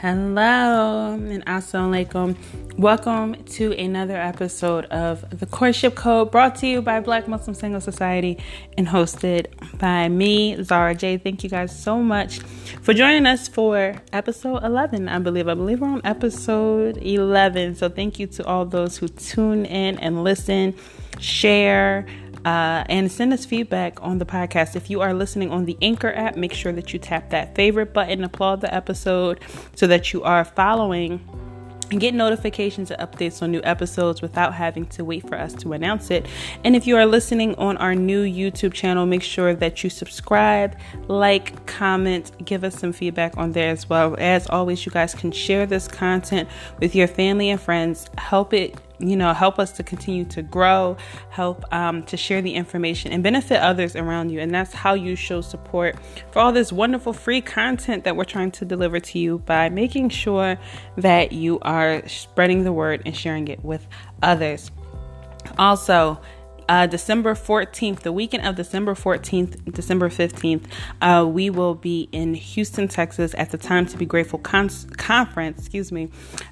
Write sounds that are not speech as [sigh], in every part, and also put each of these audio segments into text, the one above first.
Hello and assalamu alaikum. Welcome to another episode of The Courtship Code brought to you by Black Muslim Single Society and hosted by me, Zara J. Thank you guys so much for joining us for episode 11, I believe. I believe we're on episode 11. So thank you to all those who tune in and listen, share, uh, and send us feedback on the podcast. If you are listening on the Anchor app, make sure that you tap that favorite button, applaud the episode so that you are following and get notifications and updates on new episodes without having to wait for us to announce it. And if you are listening on our new YouTube channel, make sure that you subscribe, like, comment, give us some feedback on there as well. As always, you guys can share this content with your family and friends. Help it you know, help us to continue to grow, help um, to share the information and benefit others around you. And that's how you show support for all this wonderful free content that we're trying to deliver to you by making sure that you are spreading the word and sharing it with others. Also, uh, December 14th, the weekend of December 14th, December 15th, uh, we will be in Houston, Texas at the Time to Be Grateful con- conference, excuse me,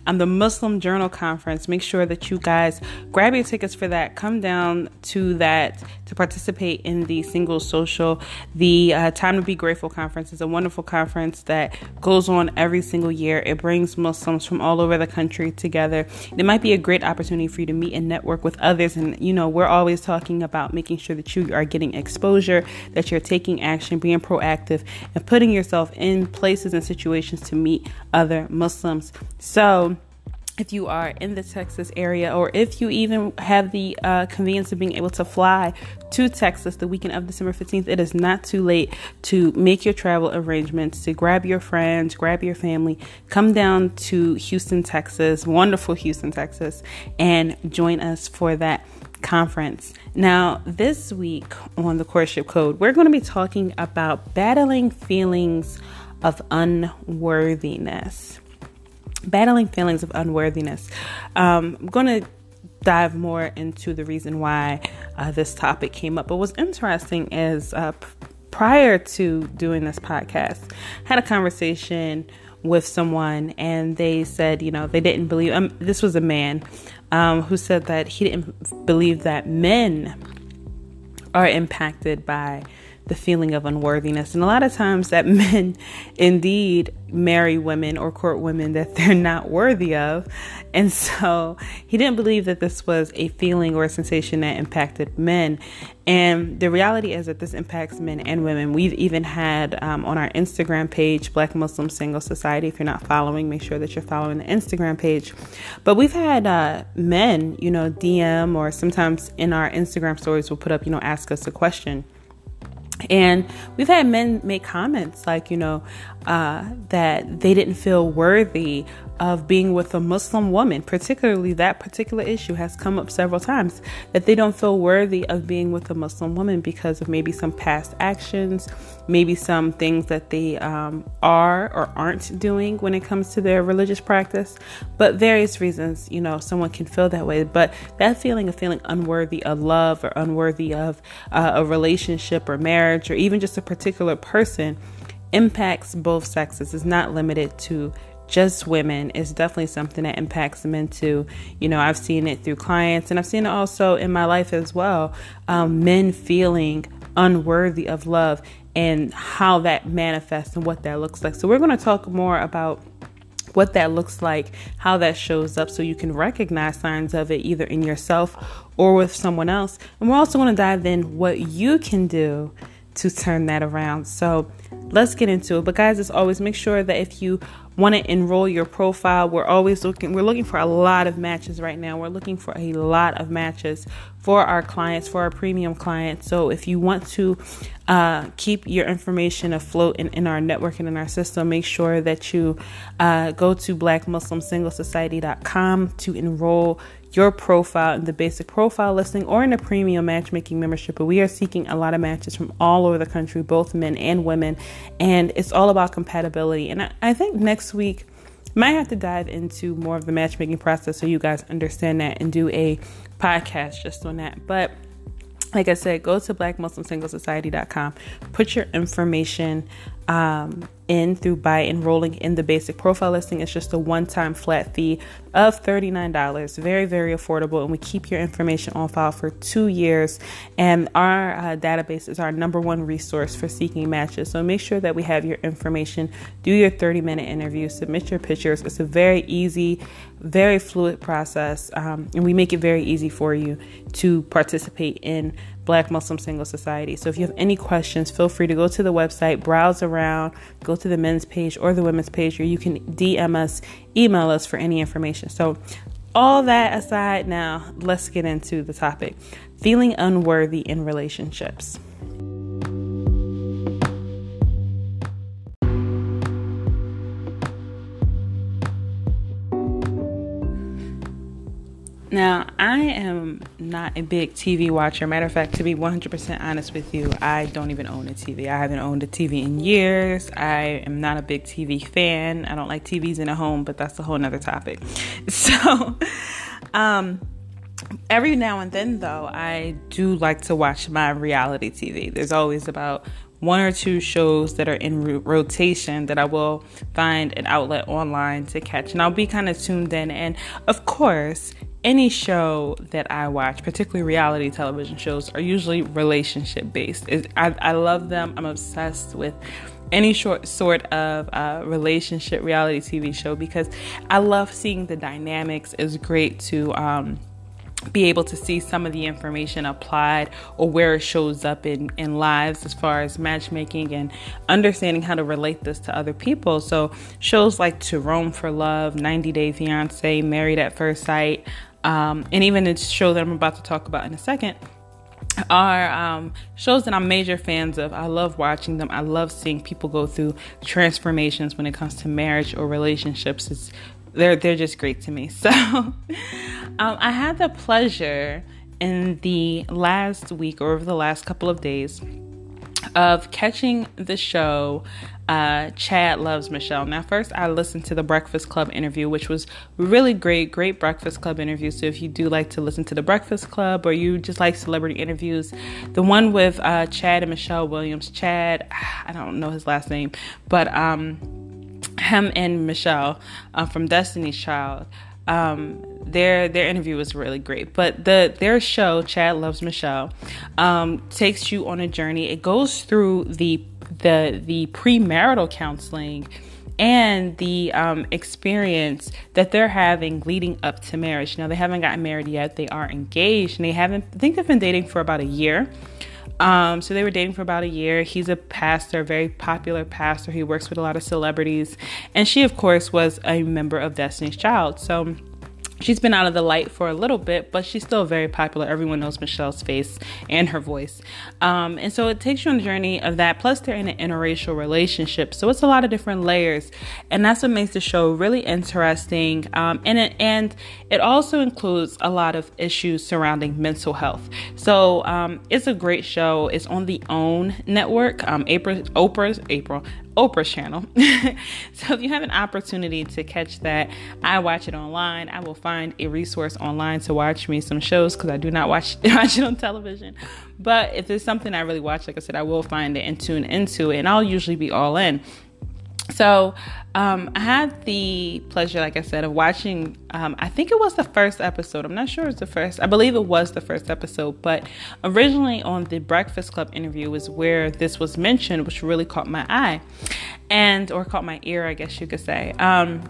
um, the Muslim Journal Conference. Make sure that you guys grab your tickets for that. Come down to that to participate in the single social. The uh, Time to Be Grateful conference is a wonderful conference that goes on every single year. It brings Muslims from all over the country together. It might be a great opportunity for you to meet and network with others. And, you know, we're always talking about making sure that you are getting exposure, that you're taking action, being proactive, and putting yourself in places and situations to meet other Muslims. So, if you are in the Texas area, or if you even have the uh, convenience of being able to fly to Texas the weekend of December 15th, it is not too late to make your travel arrangements, to grab your friends, grab your family, come down to Houston, Texas, wonderful Houston, Texas, and join us for that conference. Now, this week on the Courtship Code, we're going to be talking about battling feelings of unworthiness. Battling feelings of unworthiness. Um, I'm going to dive more into the reason why uh, this topic came up. But what's interesting is uh, p- prior to doing this podcast, I had a conversation with someone and they said, you know, they didn't believe, um, this was a man um, who said that he didn't believe that men are impacted by the feeling of unworthiness. And a lot of times that [laughs] men indeed marry women or court women that they're not worthy of. And so he didn't believe that this was a feeling or a sensation that impacted men. And the reality is that this impacts men and women. We've even had um, on our Instagram page, Black Muslim Single Society. If you're not following, make sure that you're following the Instagram page. But we've had uh, men, you know, DM or sometimes in our Instagram stories, we'll put up, you know, ask us a question and we've had men make comments like, you know, uh, that they didn't feel worthy of being with a Muslim woman, particularly that particular issue has come up several times that they don't feel worthy of being with a Muslim woman because of maybe some past actions, maybe some things that they um, are or aren't doing when it comes to their religious practice. But various reasons, you know, someone can feel that way. But that feeling of feeling unworthy of love or unworthy of uh, a relationship or marriage or even just a particular person impacts both sexes. It's not limited to just women. It's definitely something that impacts men too. You know, I've seen it through clients and I've seen it also in my life as well. Um, men feeling unworthy of love and how that manifests and what that looks like. So, we're going to talk more about what that looks like, how that shows up, so you can recognize signs of it either in yourself or with someone else. And we're also going to dive in what you can do to turn that around. So, let's get into it. But guys, as always, make sure that if you want to enroll your profile, we're always looking we're looking for a lot of matches right now. We're looking for a lot of matches for our clients, for our premium clients. So if you want to uh, keep your information afloat in, in our network and in our system, make sure that you uh, go to blackmuslimsinglesociety.com to enroll your profile in the basic profile listing or in a premium matchmaking membership. But we are seeking a lot of matches from all over the country, both men and women. And it's all about compatibility. And I, I think next week, might have to dive into more of the matchmaking process so you guys understand that and do a podcast just on that. But like I said, go to blackmuslimsinglesociety.com, put your information um, in through by enrolling in the basic profile listing. It's just a one time flat fee of $39. Very, very affordable. And we keep your information on file for two years. And our uh, database is our number one resource for seeking matches. So make sure that we have your information. Do your 30 minute interview, submit your pictures. It's a very easy, very fluid process. Um, and we make it very easy for you to participate in Black Muslim Single Society. So if you have any questions, feel free to go to the website, browse around, go to the men's page or the women's page, or you can DM us, email us for any information. So, all that aside, now let's get into the topic feeling unworthy in relationships. Now, I am not a big TV watcher. Matter of fact, to be 100% honest with you, I don't even own a TV. I haven't owned a TV in years. I am not a big TV fan. I don't like TVs in a home, but that's a whole nother topic. [laughs] So, um, every now and then, though, I do like to watch my reality TV. There's always about one or two shows that are in rotation that I will find an outlet online to catch, and I'll be kind of tuned in. And of course, any show that I watch, particularly reality television shows, are usually relationship based. I, I love them. I'm obsessed with any short sort of uh, relationship reality TV show because I love seeing the dynamics. It's great to um, be able to see some of the information applied or where it shows up in, in lives as far as matchmaking and understanding how to relate this to other people. So, shows like To Rome for Love, 90 Day Fiance, Married at First Sight, um, and even the show that I'm about to talk about in a second are um, shows that I'm major fans of. I love watching them. I love seeing people go through transformations when it comes to marriage or relationships. It's they're they're just great to me. [laughs] So um, I had the pleasure in the last week or over the last couple of days of catching the show uh, Chad Loves Michelle. Now, first, I listened to the Breakfast Club interview, which was really great, great Breakfast Club interview. So, if you do like to listen to the Breakfast Club or you just like celebrity interviews, the one with uh, Chad and Michelle Williams, Chad, I don't know his last name, but um, him and Michelle uh, from Destiny's Child. Um, their their interview was really great. But the their show, Chad Loves Michelle, um, takes you on a journey. It goes through the the the premarital counseling and the um, experience that they're having leading up to marriage. Now they haven't gotten married yet; they are engaged, and they haven't. I think they've been dating for about a year. Um, so they were dating for about a year. He's a pastor, very popular pastor. He works with a lot of celebrities, and she, of course, was a member of Destiny's Child. So She's been out of the light for a little bit, but she's still very popular. Everyone knows Michelle's face and her voice. Um, and so it takes you on the journey of that. Plus, they're in an interracial relationship. So it's a lot of different layers. And that's what makes the show really interesting. Um, and, it, and it also includes a lot of issues surrounding mental health. So um, it's a great show. It's on the OWN network. Um, April, Oprah's, April, Oprah's channel. [laughs] so if you have an opportunity to catch that, I watch it online. I will find a resource online to watch me some shows because I do not watch, [laughs] watch it on television. But if there's something I really watch, like I said, I will find it and tune into it, and I'll usually be all in. So um, I had the pleasure, like I said, of watching. Um, I think it was the first episode. I'm not sure it's the first. I believe it was the first episode. But originally on the Breakfast Club interview was where this was mentioned, which really caught my eye, and or caught my ear, I guess you could say. Um,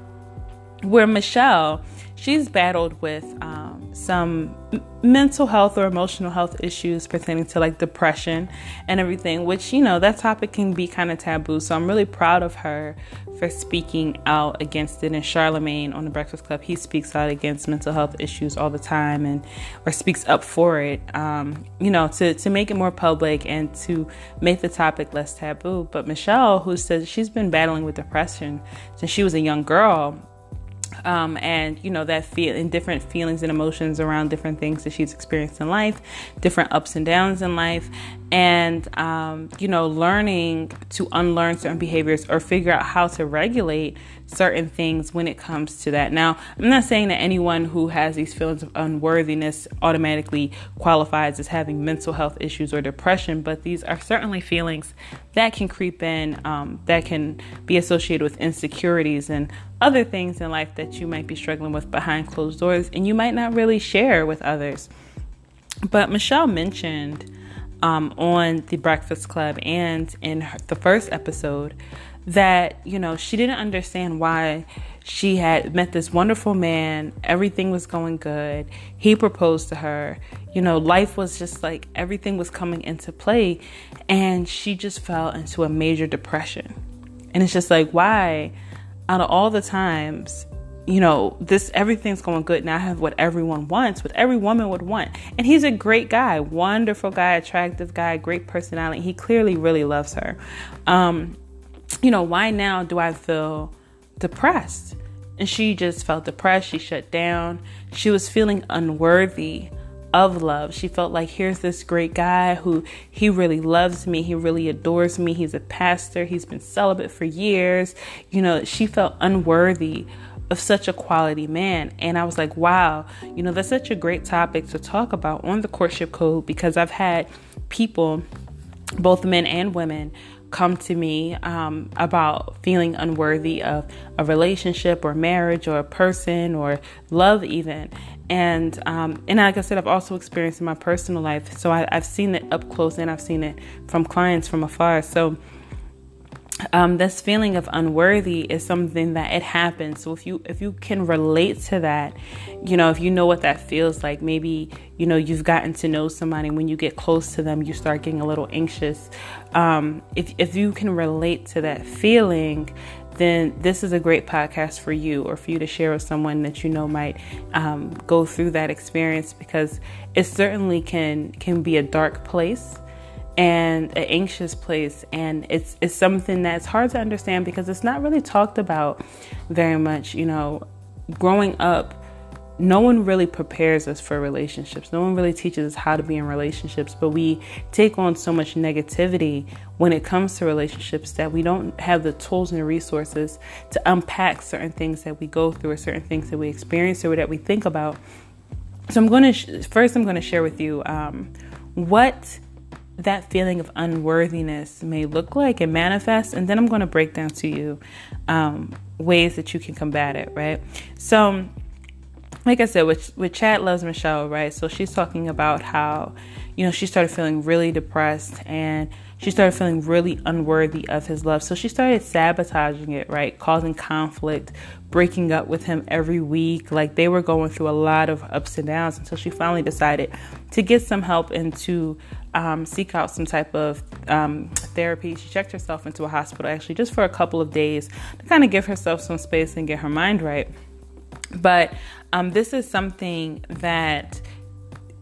where Michelle, she's battled with um, some mental health or emotional health issues pertaining to like depression and everything, which, you know, that topic can be kind of taboo. So I'm really proud of her for speaking out against it. And Charlemagne on the Breakfast Club, he speaks out against mental health issues all the time and or speaks up for it, um, you know, to, to make it more public and to make the topic less taboo. But Michelle, who says she's been battling with depression since she was a young girl, um, and you know that feel in different feelings and emotions around different things that she's experienced in life different ups and downs in life and um, you know learning to unlearn certain behaviors or figure out how to regulate certain things when it comes to that. Now i'm not saying that anyone who has these feelings of unworthiness automatically qualifies as having mental health issues or depression but these are certainly feelings that can creep in um, that can be associated with insecurities and other things in life that you might be struggling with behind closed doors and you might not really share with others. But michelle mentioned um, on the Breakfast Club and in her, the first episode that, you know, she didn't understand why she had met this wonderful man. Everything was going good. He proposed to her. You know, life was just like everything was coming into play. And she just fell into a major depression. And it's just like, why, out of all the times you know, this everything's going good. Now I have what everyone wants, what every woman would want. And he's a great guy, wonderful guy, attractive guy, great personality. He clearly really loves her. Um, you know, why now do I feel depressed? And she just felt depressed. She shut down. She was feeling unworthy of love. She felt like here's this great guy who he really loves me, he really adores me. He's a pastor, he's been celibate for years. You know, she felt unworthy of such a quality man. And I was like, wow, you know, that's such a great topic to talk about on the courtship code because I've had people, both men and women, come to me um, about feeling unworthy of a relationship or marriage or a person or love even and um, and like I said, I've also experienced in my personal life. So I, have seen it up close and I've seen it from clients from afar. So um, this feeling of unworthy is something that it happens. So if you if you can relate to that, you know, if you know what that feels like, maybe you know you've gotten to know somebody. When you get close to them, you start getting a little anxious. Um, if if you can relate to that feeling, then this is a great podcast for you or for you to share with someone that you know might um, go through that experience because it certainly can can be a dark place and an anxious place and it's it's something that's hard to understand because it's not really talked about very much you know growing up no one really prepares us for relationships. No one really teaches us how to be in relationships, but we take on so much negativity when it comes to relationships that we don't have the tools and resources to unpack certain things that we go through or certain things that we experience or that we think about. So I'm going to sh- first I'm going to share with you um, what that feeling of unworthiness may look like and manifest, and then I'm going to break down to you um, ways that you can combat it. Right. So like I said, with with Chad loves Michelle, right? So she's talking about how, you know, she started feeling really depressed and she started feeling really unworthy of his love. So she started sabotaging it, right? Causing conflict, breaking up with him every week. Like they were going through a lot of ups and downs until she finally decided to get some help and to um, seek out some type of um, therapy. She checked herself into a hospital actually just for a couple of days to kind of give herself some space and get her mind right. But um, this is something that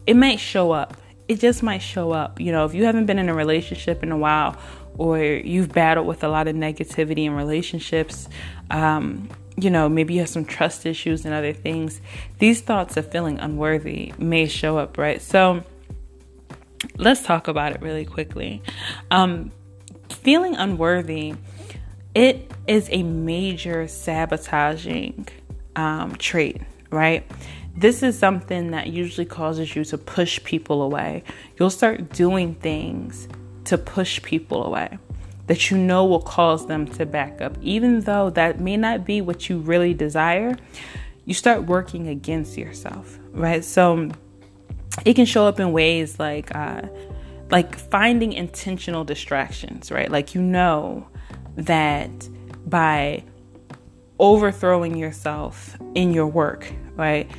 it might show up. It just might show up. You know, if you haven't been in a relationship in a while or you've battled with a lot of negativity in relationships, um, you know, maybe you have some trust issues and other things, these thoughts of feeling unworthy may show up, right? So let's talk about it really quickly. Um, feeling unworthy, it is a major sabotaging um, trait right? This is something that usually causes you to push people away. You'll start doing things to push people away that you know will cause them to back up. Even though that may not be what you really desire, you start working against yourself, right? So it can show up in ways like, uh, like finding intentional distractions, right? Like you know that by overthrowing yourself in your work, right?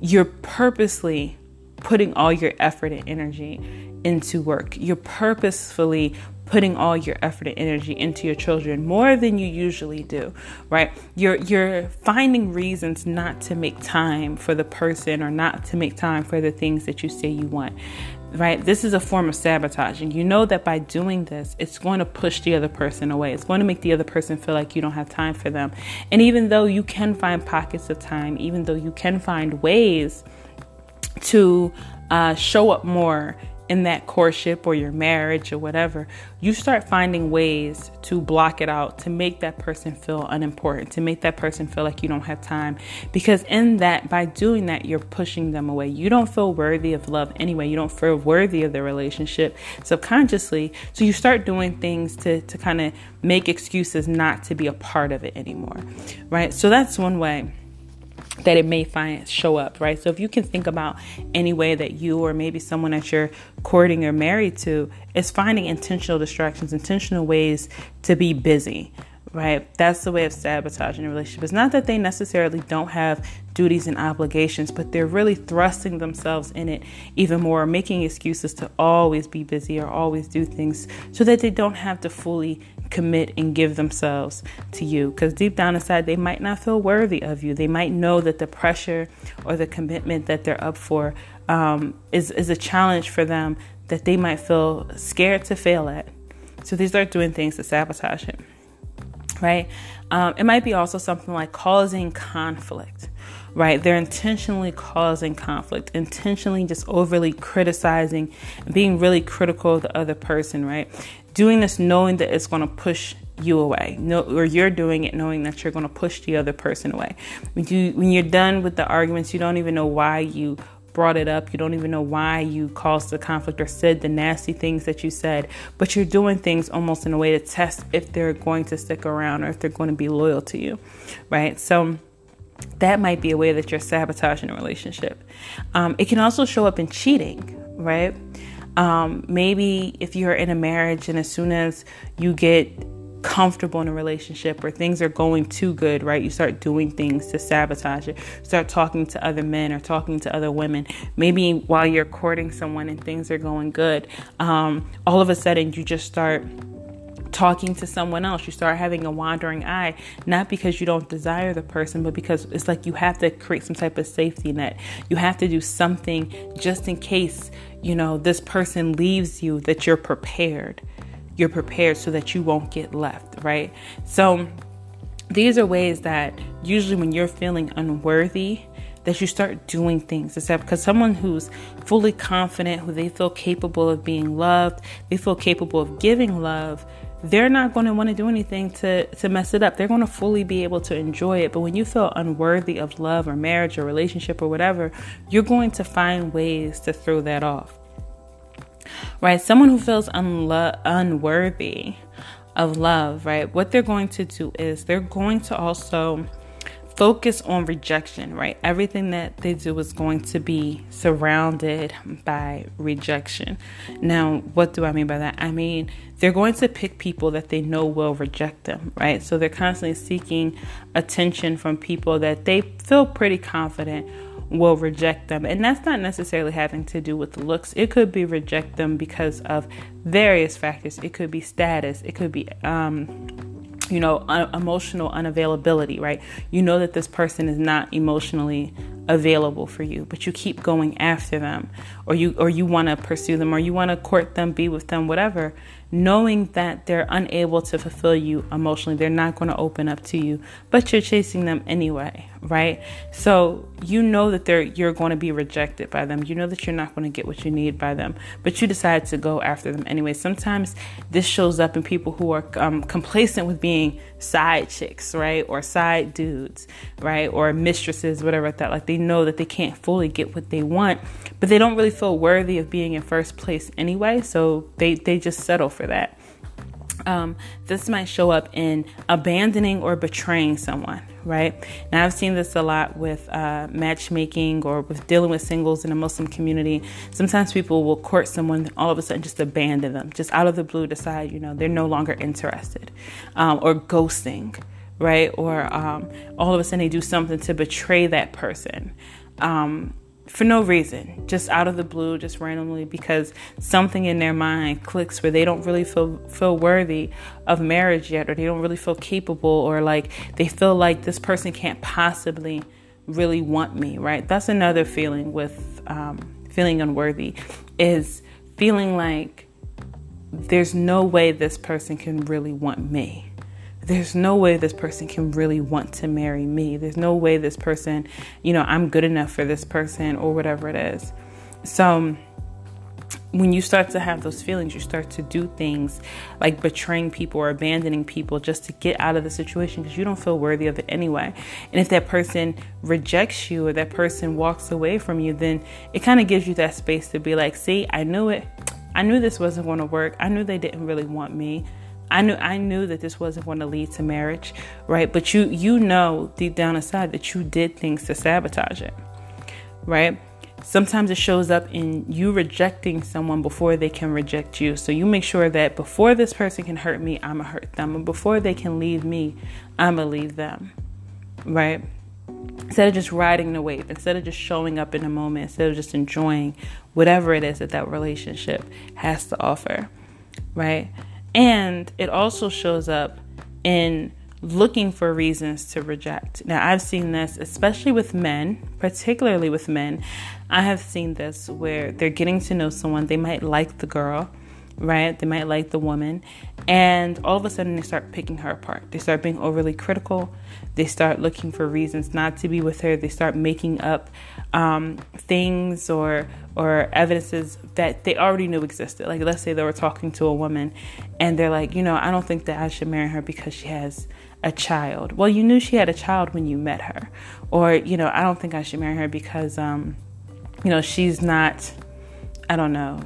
You're purposely putting all your effort and energy into work. You're purposefully putting all your effort and energy into your children more than you usually do, right? You're you're finding reasons not to make time for the person or not to make time for the things that you say you want right? This is a form of sabotaging. You know that by doing this, it's going to push the other person away. It's going to make the other person feel like you don't have time for them. And even though you can find pockets of time, even though you can find ways to uh, show up more in that courtship or your marriage or whatever, you start finding ways to block it out, to make that person feel unimportant, to make that person feel like you don't have time. Because in that, by doing that, you're pushing them away. You don't feel worthy of love anyway. You don't feel worthy of the relationship subconsciously. So you start doing things to, to kind of make excuses not to be a part of it anymore, right? So that's one way that it may find show up, right? So if you can think about any way that you or maybe someone that you're courting or married to is finding intentional distractions, intentional ways to be busy, right? That's the way of sabotaging a relationship. It's not that they necessarily don't have duties and obligations, but they're really thrusting themselves in it even more, making excuses to always be busy or always do things so that they don't have to fully commit and give themselves to you. Because deep down inside, they might not feel worthy of you. They might know that the pressure or the commitment that they're up for um, is, is a challenge for them that they might feel scared to fail at. So they start doing things to sabotage it, right? Um, it might be also something like causing conflict right? They're intentionally causing conflict, intentionally just overly criticizing, being really critical of the other person, right? Doing this knowing that it's going to push you away no, or you're doing it knowing that you're going to push the other person away. When, you, when you're done with the arguments you don't even know why you brought it up you don't even know why you caused the conflict or said the nasty things that you said but you're doing things almost in a way to test if they're going to stick around or if they're going to be loyal to you right? So that might be a way that you're sabotaging a relationship. Um, it can also show up in cheating right um, maybe if you're in a marriage and as soon as you get comfortable in a relationship or things are going too good, right? You start doing things to sabotage it. Start talking to other men or talking to other women. Maybe while you're courting someone and things are going good, um, all of a sudden you just start talking to someone else. You start having a wandering eye, not because you don't desire the person, but because it's like you have to create some type of safety net. You have to do something just in case, you know, this person leaves you that you're prepared. You're prepared so that you won't get left, right? So these are ways that usually when you're feeling unworthy, that you start doing things except because someone who's fully confident who they feel capable of being loved they feel capable of giving love they're not going to want to do anything to, to mess it up. They're going to fully be able to enjoy it. But when you feel unworthy of love or marriage or relationship or whatever, you're going to find ways to throw that off. Right? Someone who feels unlo- unworthy of love, right? What they're going to do is they're going to also focus on rejection, right? Everything that they do is going to be surrounded by rejection. Now, what do I mean by that? I mean, they're going to pick people that they know will reject them, right? So they're constantly seeking attention from people that they feel pretty confident will reject them. And that's not necessarily having to do with looks. It could be reject them because of various factors. It could be status. It could be um you know, un- emotional unavailability, right? You know that this person is not emotionally available for you, but you keep going after them or you or you want to pursue them or you want to court them, be with them, whatever knowing that they're unable to fulfill you emotionally. They're not going to open up to you, but you're chasing them anyway, right? So you know that they're you're going to be rejected by them. You know that you're not going to get what you need by them, but you decide to go after them anyway. Sometimes this shows up in people who are um, complacent with being side chicks, right, or side dudes, right, or mistresses, whatever like that. Like they know that they can't fully get what they want, but they don't really feel worthy of being in first place anyway. So they they just settle for for that. Um, this might show up in abandoning or betraying someone, right? Now, I've seen this a lot with uh, matchmaking or with dealing with singles in a Muslim community. Sometimes people will court someone, all of a sudden just abandon them, just out of the blue decide, you know, they're no longer interested, um, or ghosting, right? Or um, all of a sudden they do something to betray that person. Um, for no reason, just out of the blue, just randomly because something in their mind clicks where they don't really feel feel worthy of marriage yet, or they don't really feel capable, or like they feel like this person can't possibly really want me. Right? That's another feeling with um, feeling unworthy, is feeling like there's no way this person can really want me there's no way this person can really want to marry me. There's no way this person, you know, I'm good enough for this person or whatever it is. So when you start to have those feelings, you start to do things like betraying people or abandoning people just to get out of the situation because you don't feel worthy of it anyway. And if that person rejects you or that person walks away from you, then it kind of gives you that space to be like, see, I knew it. I knew this wasn't going to work. I knew they didn't really want me. I knew I knew that this wasn't going to lead to marriage, right? But you you know deep down inside that you did things to sabotage it. Right? Sometimes it shows up in you rejecting someone before they can reject you. So you make sure that before this person can hurt me, I'm going to hurt them. And before they can leave me, I'm going to leave them. Right? Instead of just riding the wave, instead of just showing up in a moment, instead of just enjoying whatever it is that that relationship has to offer. Right? And it also shows up in looking for reasons to reject. Now, I've seen this, especially with men, particularly with men. I have seen this where they're getting to know someone, they might like the girl, right? They might like the woman, and all of a sudden they start picking her apart. They start being overly critical. They start looking for reasons not to be with her. They start making up um, things or or evidences that they already knew existed. Like let's say they were talking to a woman, and they're like, you know, I don't think that I should marry her because she has a child. Well, you knew she had a child when you met her. Or, you know, I don't think I should marry her because, um, you know, she's not, I don't know,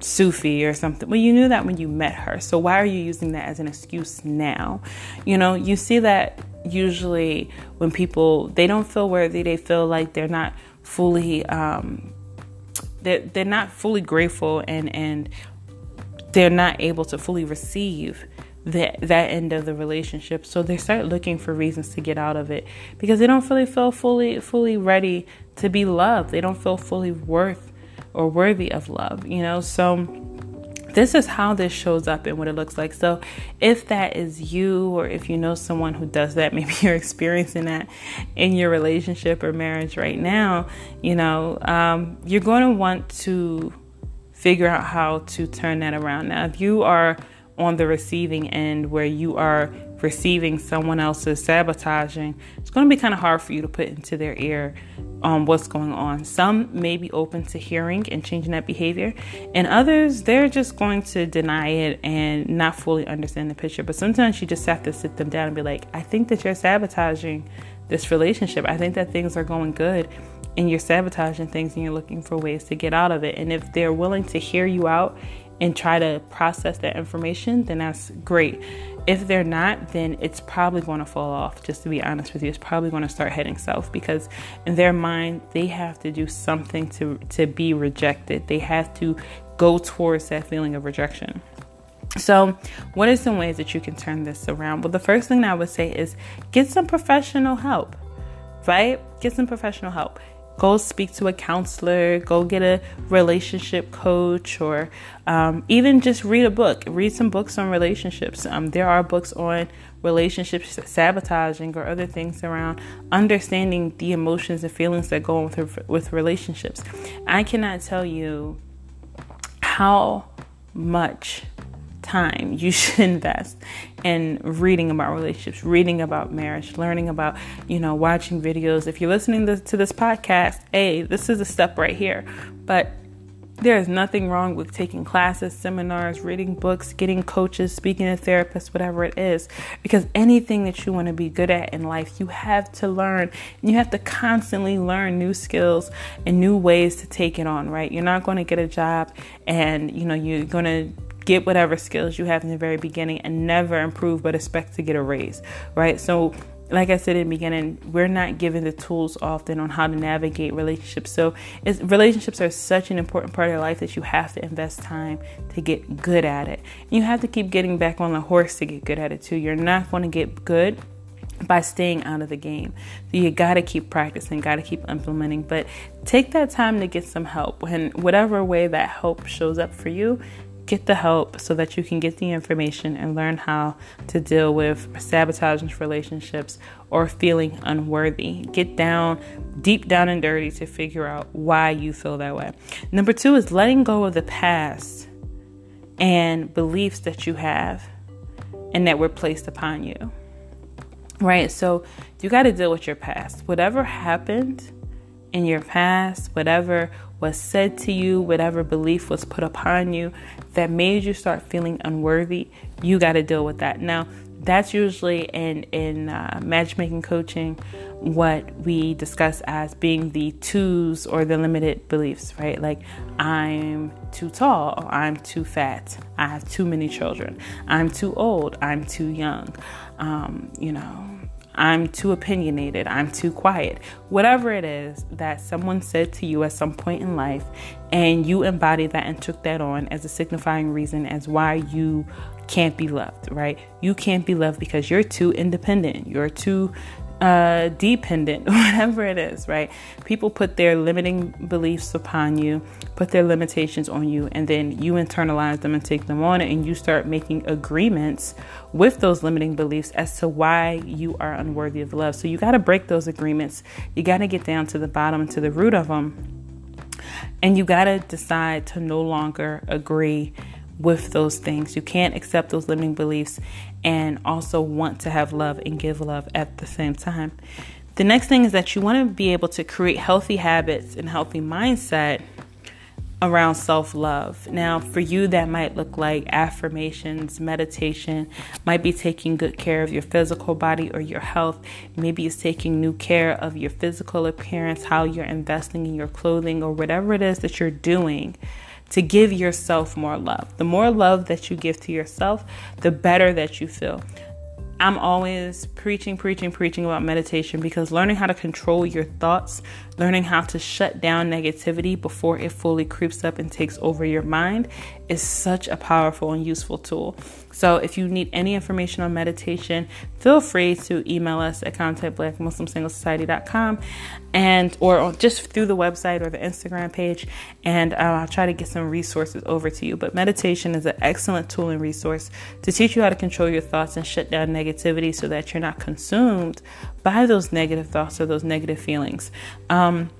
Sufi or something. Well, you knew that when you met her. So why are you using that as an excuse now? You know, you see that usually when people they don't feel worthy, they feel like they're not fully um they're, they're not fully grateful and and they're not able to fully receive that that end of the relationship. So they start looking for reasons to get out of it because they don't really feel fully fully ready to be loved. They don't feel fully worth or worthy of love you know? So this is how this shows up and what it looks like. So if that is you or if you know someone who does that [laughs] maybe you're experiencing that in your relationship or marriage right now you know um, you're going to want to figure out how to turn that around. Now if you are on the receiving end where you are receiving someone else's sabotaging, it's going to be kind of hard for you to put into their ear um, what's going on. Some may be open to hearing and changing that behavior, and others, they're just going to deny it and not fully understand the picture. But sometimes you just have to sit them down and be like, I think that you're sabotaging this relationship. I think that things are going good and you're sabotaging things and you're looking for ways to get out of it. And if they're willing to hear you out and try to process that information, then that's great. If they're not, then it's probably going to fall off. Just to be honest with you, it's probably going to start heading south because in their mind, they have to do something to to be rejected. They have to go towards that feeling of rejection. So, what are some ways that you can turn this around? Well, the first thing I would say is get some professional help, right? Get some professional help go speak to a counselor, go get a relationship coach, or um, even just read a book. Read some books on relationships. Um, there are books on relationship sabotaging or other things around understanding the emotions and feelings that go on with, with relationships. I cannot tell you how much time you [laughs] should invest in reading about relationships, reading about marriage, learning about, you know, watching videos. If you're listening to, this podcast, hey, this is a step right here. But there is nothing wrong with taking classes, seminars, reading books, getting coaches, speaking to therapists, whatever it is. Because anything that you want to be good at in life, you have to learn. You have to constantly learn new skills and new ways to take it on, right? You're not going to get a job and, you know, you're going to get whatever skills you have in the very beginning and never improve but expect to get a raise, right? So, like I said in the beginning, we're not given the tools often on how to navigate relationships. So, relationships are such an important part of your life that you have to invest time to get good at it. And you have to keep getting back on the horse to get good at it too. You're not going to get good by staying out of the game. So you got to keep practicing, got to keep implementing, but take that time to get some help. And whatever way that help shows up for you, get the help so that you can get the information and learn how to deal with sabotaging relationships or feeling unworthy. Get down, deep down and dirty to figure out why you feel that way. Number two is letting go of the past and beliefs that you have and that were placed upon you. Right? So you got to deal with your past. Whatever happened in your past, whatever was said to you, whatever belief was put upon you that made you start feeling unworthy, you got to deal with that. Now, that's usually in in uh, matchmaking coaching what we discuss as being the twos or the limited beliefs right like i'm too tall i'm too fat i have too many children i'm too old i'm too young um, you know I'm too opinionated, I'm too quiet. Whatever it is that someone said to you at some point in life, and you embodied that and took that on as a signifying reason as why you can't be loved, right? You can't be loved because you're too independent, you're too uh, dependent, [laughs] whatever it is, right? People put their limiting beliefs upon you, put their limitations on you, and then you internalize them and take them on, and you start making agreements with those limiting beliefs as to why you are unworthy of love. So you got to break those agreements. You got to get down to the bottom to the root of them. And you got to decide to no longer agree with those things. You can't accept those limiting beliefs and also want to have love and give love at the same time. The next thing is that you want to be able to create healthy habits and healthy mindset around self love. Now, for you, that might look like affirmations, meditation, might be taking good care of your physical body or your health. Maybe it's taking new care of your physical appearance, how you're investing in your clothing, or whatever it is that you're doing to give yourself more love. The more love that you give to yourself, the better that you feel. I'm always preaching, preaching, preaching about meditation because learning how to control your thoughts, learning how to shut down negativity before it fully creeps up and takes over your mind is such a powerful and useful tool. So, if you need any information on meditation, feel free to email us at contactblackmuslimsinglesociety.com and or just through the website or the Instagram page, and uh, I'll try to get some resources over to you. But meditation is an excellent tool and resource to teach you how to control your thoughts and shut down negativity so that you're not consumed by those negative thoughts or those negative feelings. Um,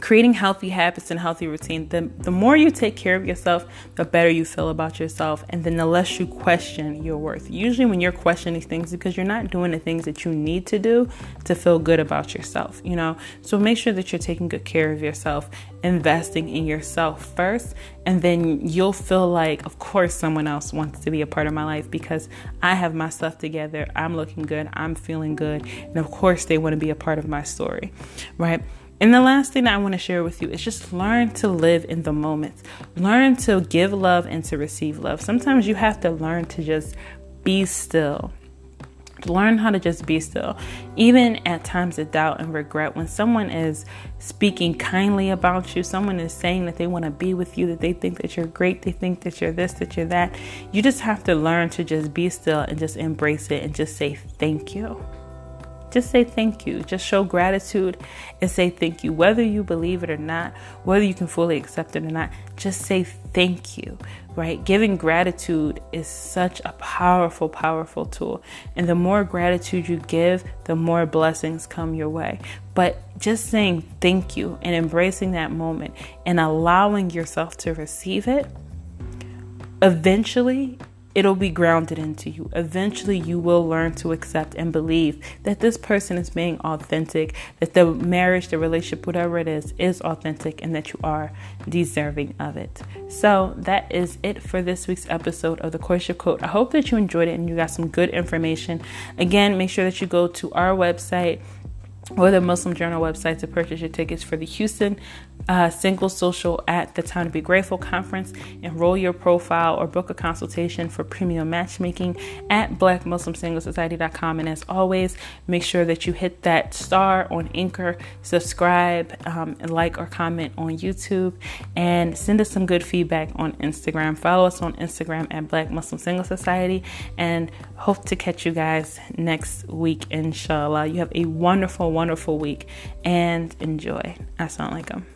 creating healthy habits and healthy routine the, the more you take care of yourself the better you feel about yourself and then the less you question your worth. Usually when you're questioning things because you're not doing the things that you need to do to feel good about yourself you know? So make sure that you're taking good care of yourself investing in yourself first and then you'll feel like of course someone else wants to be a part of my life because i have my stuff together i'm looking good i'm feeling good and of course they want to be a part of my story right and the last thing I want to share with you is just learn to live in the moment. Learn to give love and to receive love. Sometimes you have to learn to just be still. Learn how to just be still. Even at times of doubt and regret, when someone is speaking kindly about you, someone is saying that they want to be with you, that they think that you're great, they think that you're this, that you're that, you just have to learn to just be still and just embrace it and just say thank you. Just say thank you. Just show gratitude and say thank you. Whether you believe it or not, whether you can fully accept it or not, just say thank you, right? Giving gratitude is such a powerful, powerful tool. And the more gratitude you give, the more blessings come your way. But just saying thank you and embracing that moment and allowing yourself to receive it, eventually it'll be grounded into you. Eventually, you will learn to accept and believe that this person is being authentic, that the marriage, the relationship, whatever it is, is authentic, and that you are deserving of it. So, that is it for this week's episode of the Courtship Code. I hope that you enjoyed it and you got some good information. Again, make sure that you go to our website or the Muslim Journal website to purchase your tickets for the Houston uh, Single Social at the Time to Be Grateful conference. Enroll your profile or book a consultation for premium matchmaking at blackmuslimsinglesociety.com. And as always, make sure that you hit that star on Anchor, subscribe, um, and like or comment on YouTube, and send us some good feedback on Instagram. Follow us on Instagram at Black Muslim Single Society, and hope to catch you guys next week, inshallah. You have a wonderful, wonderful week and enjoy. Assalamu alaikum.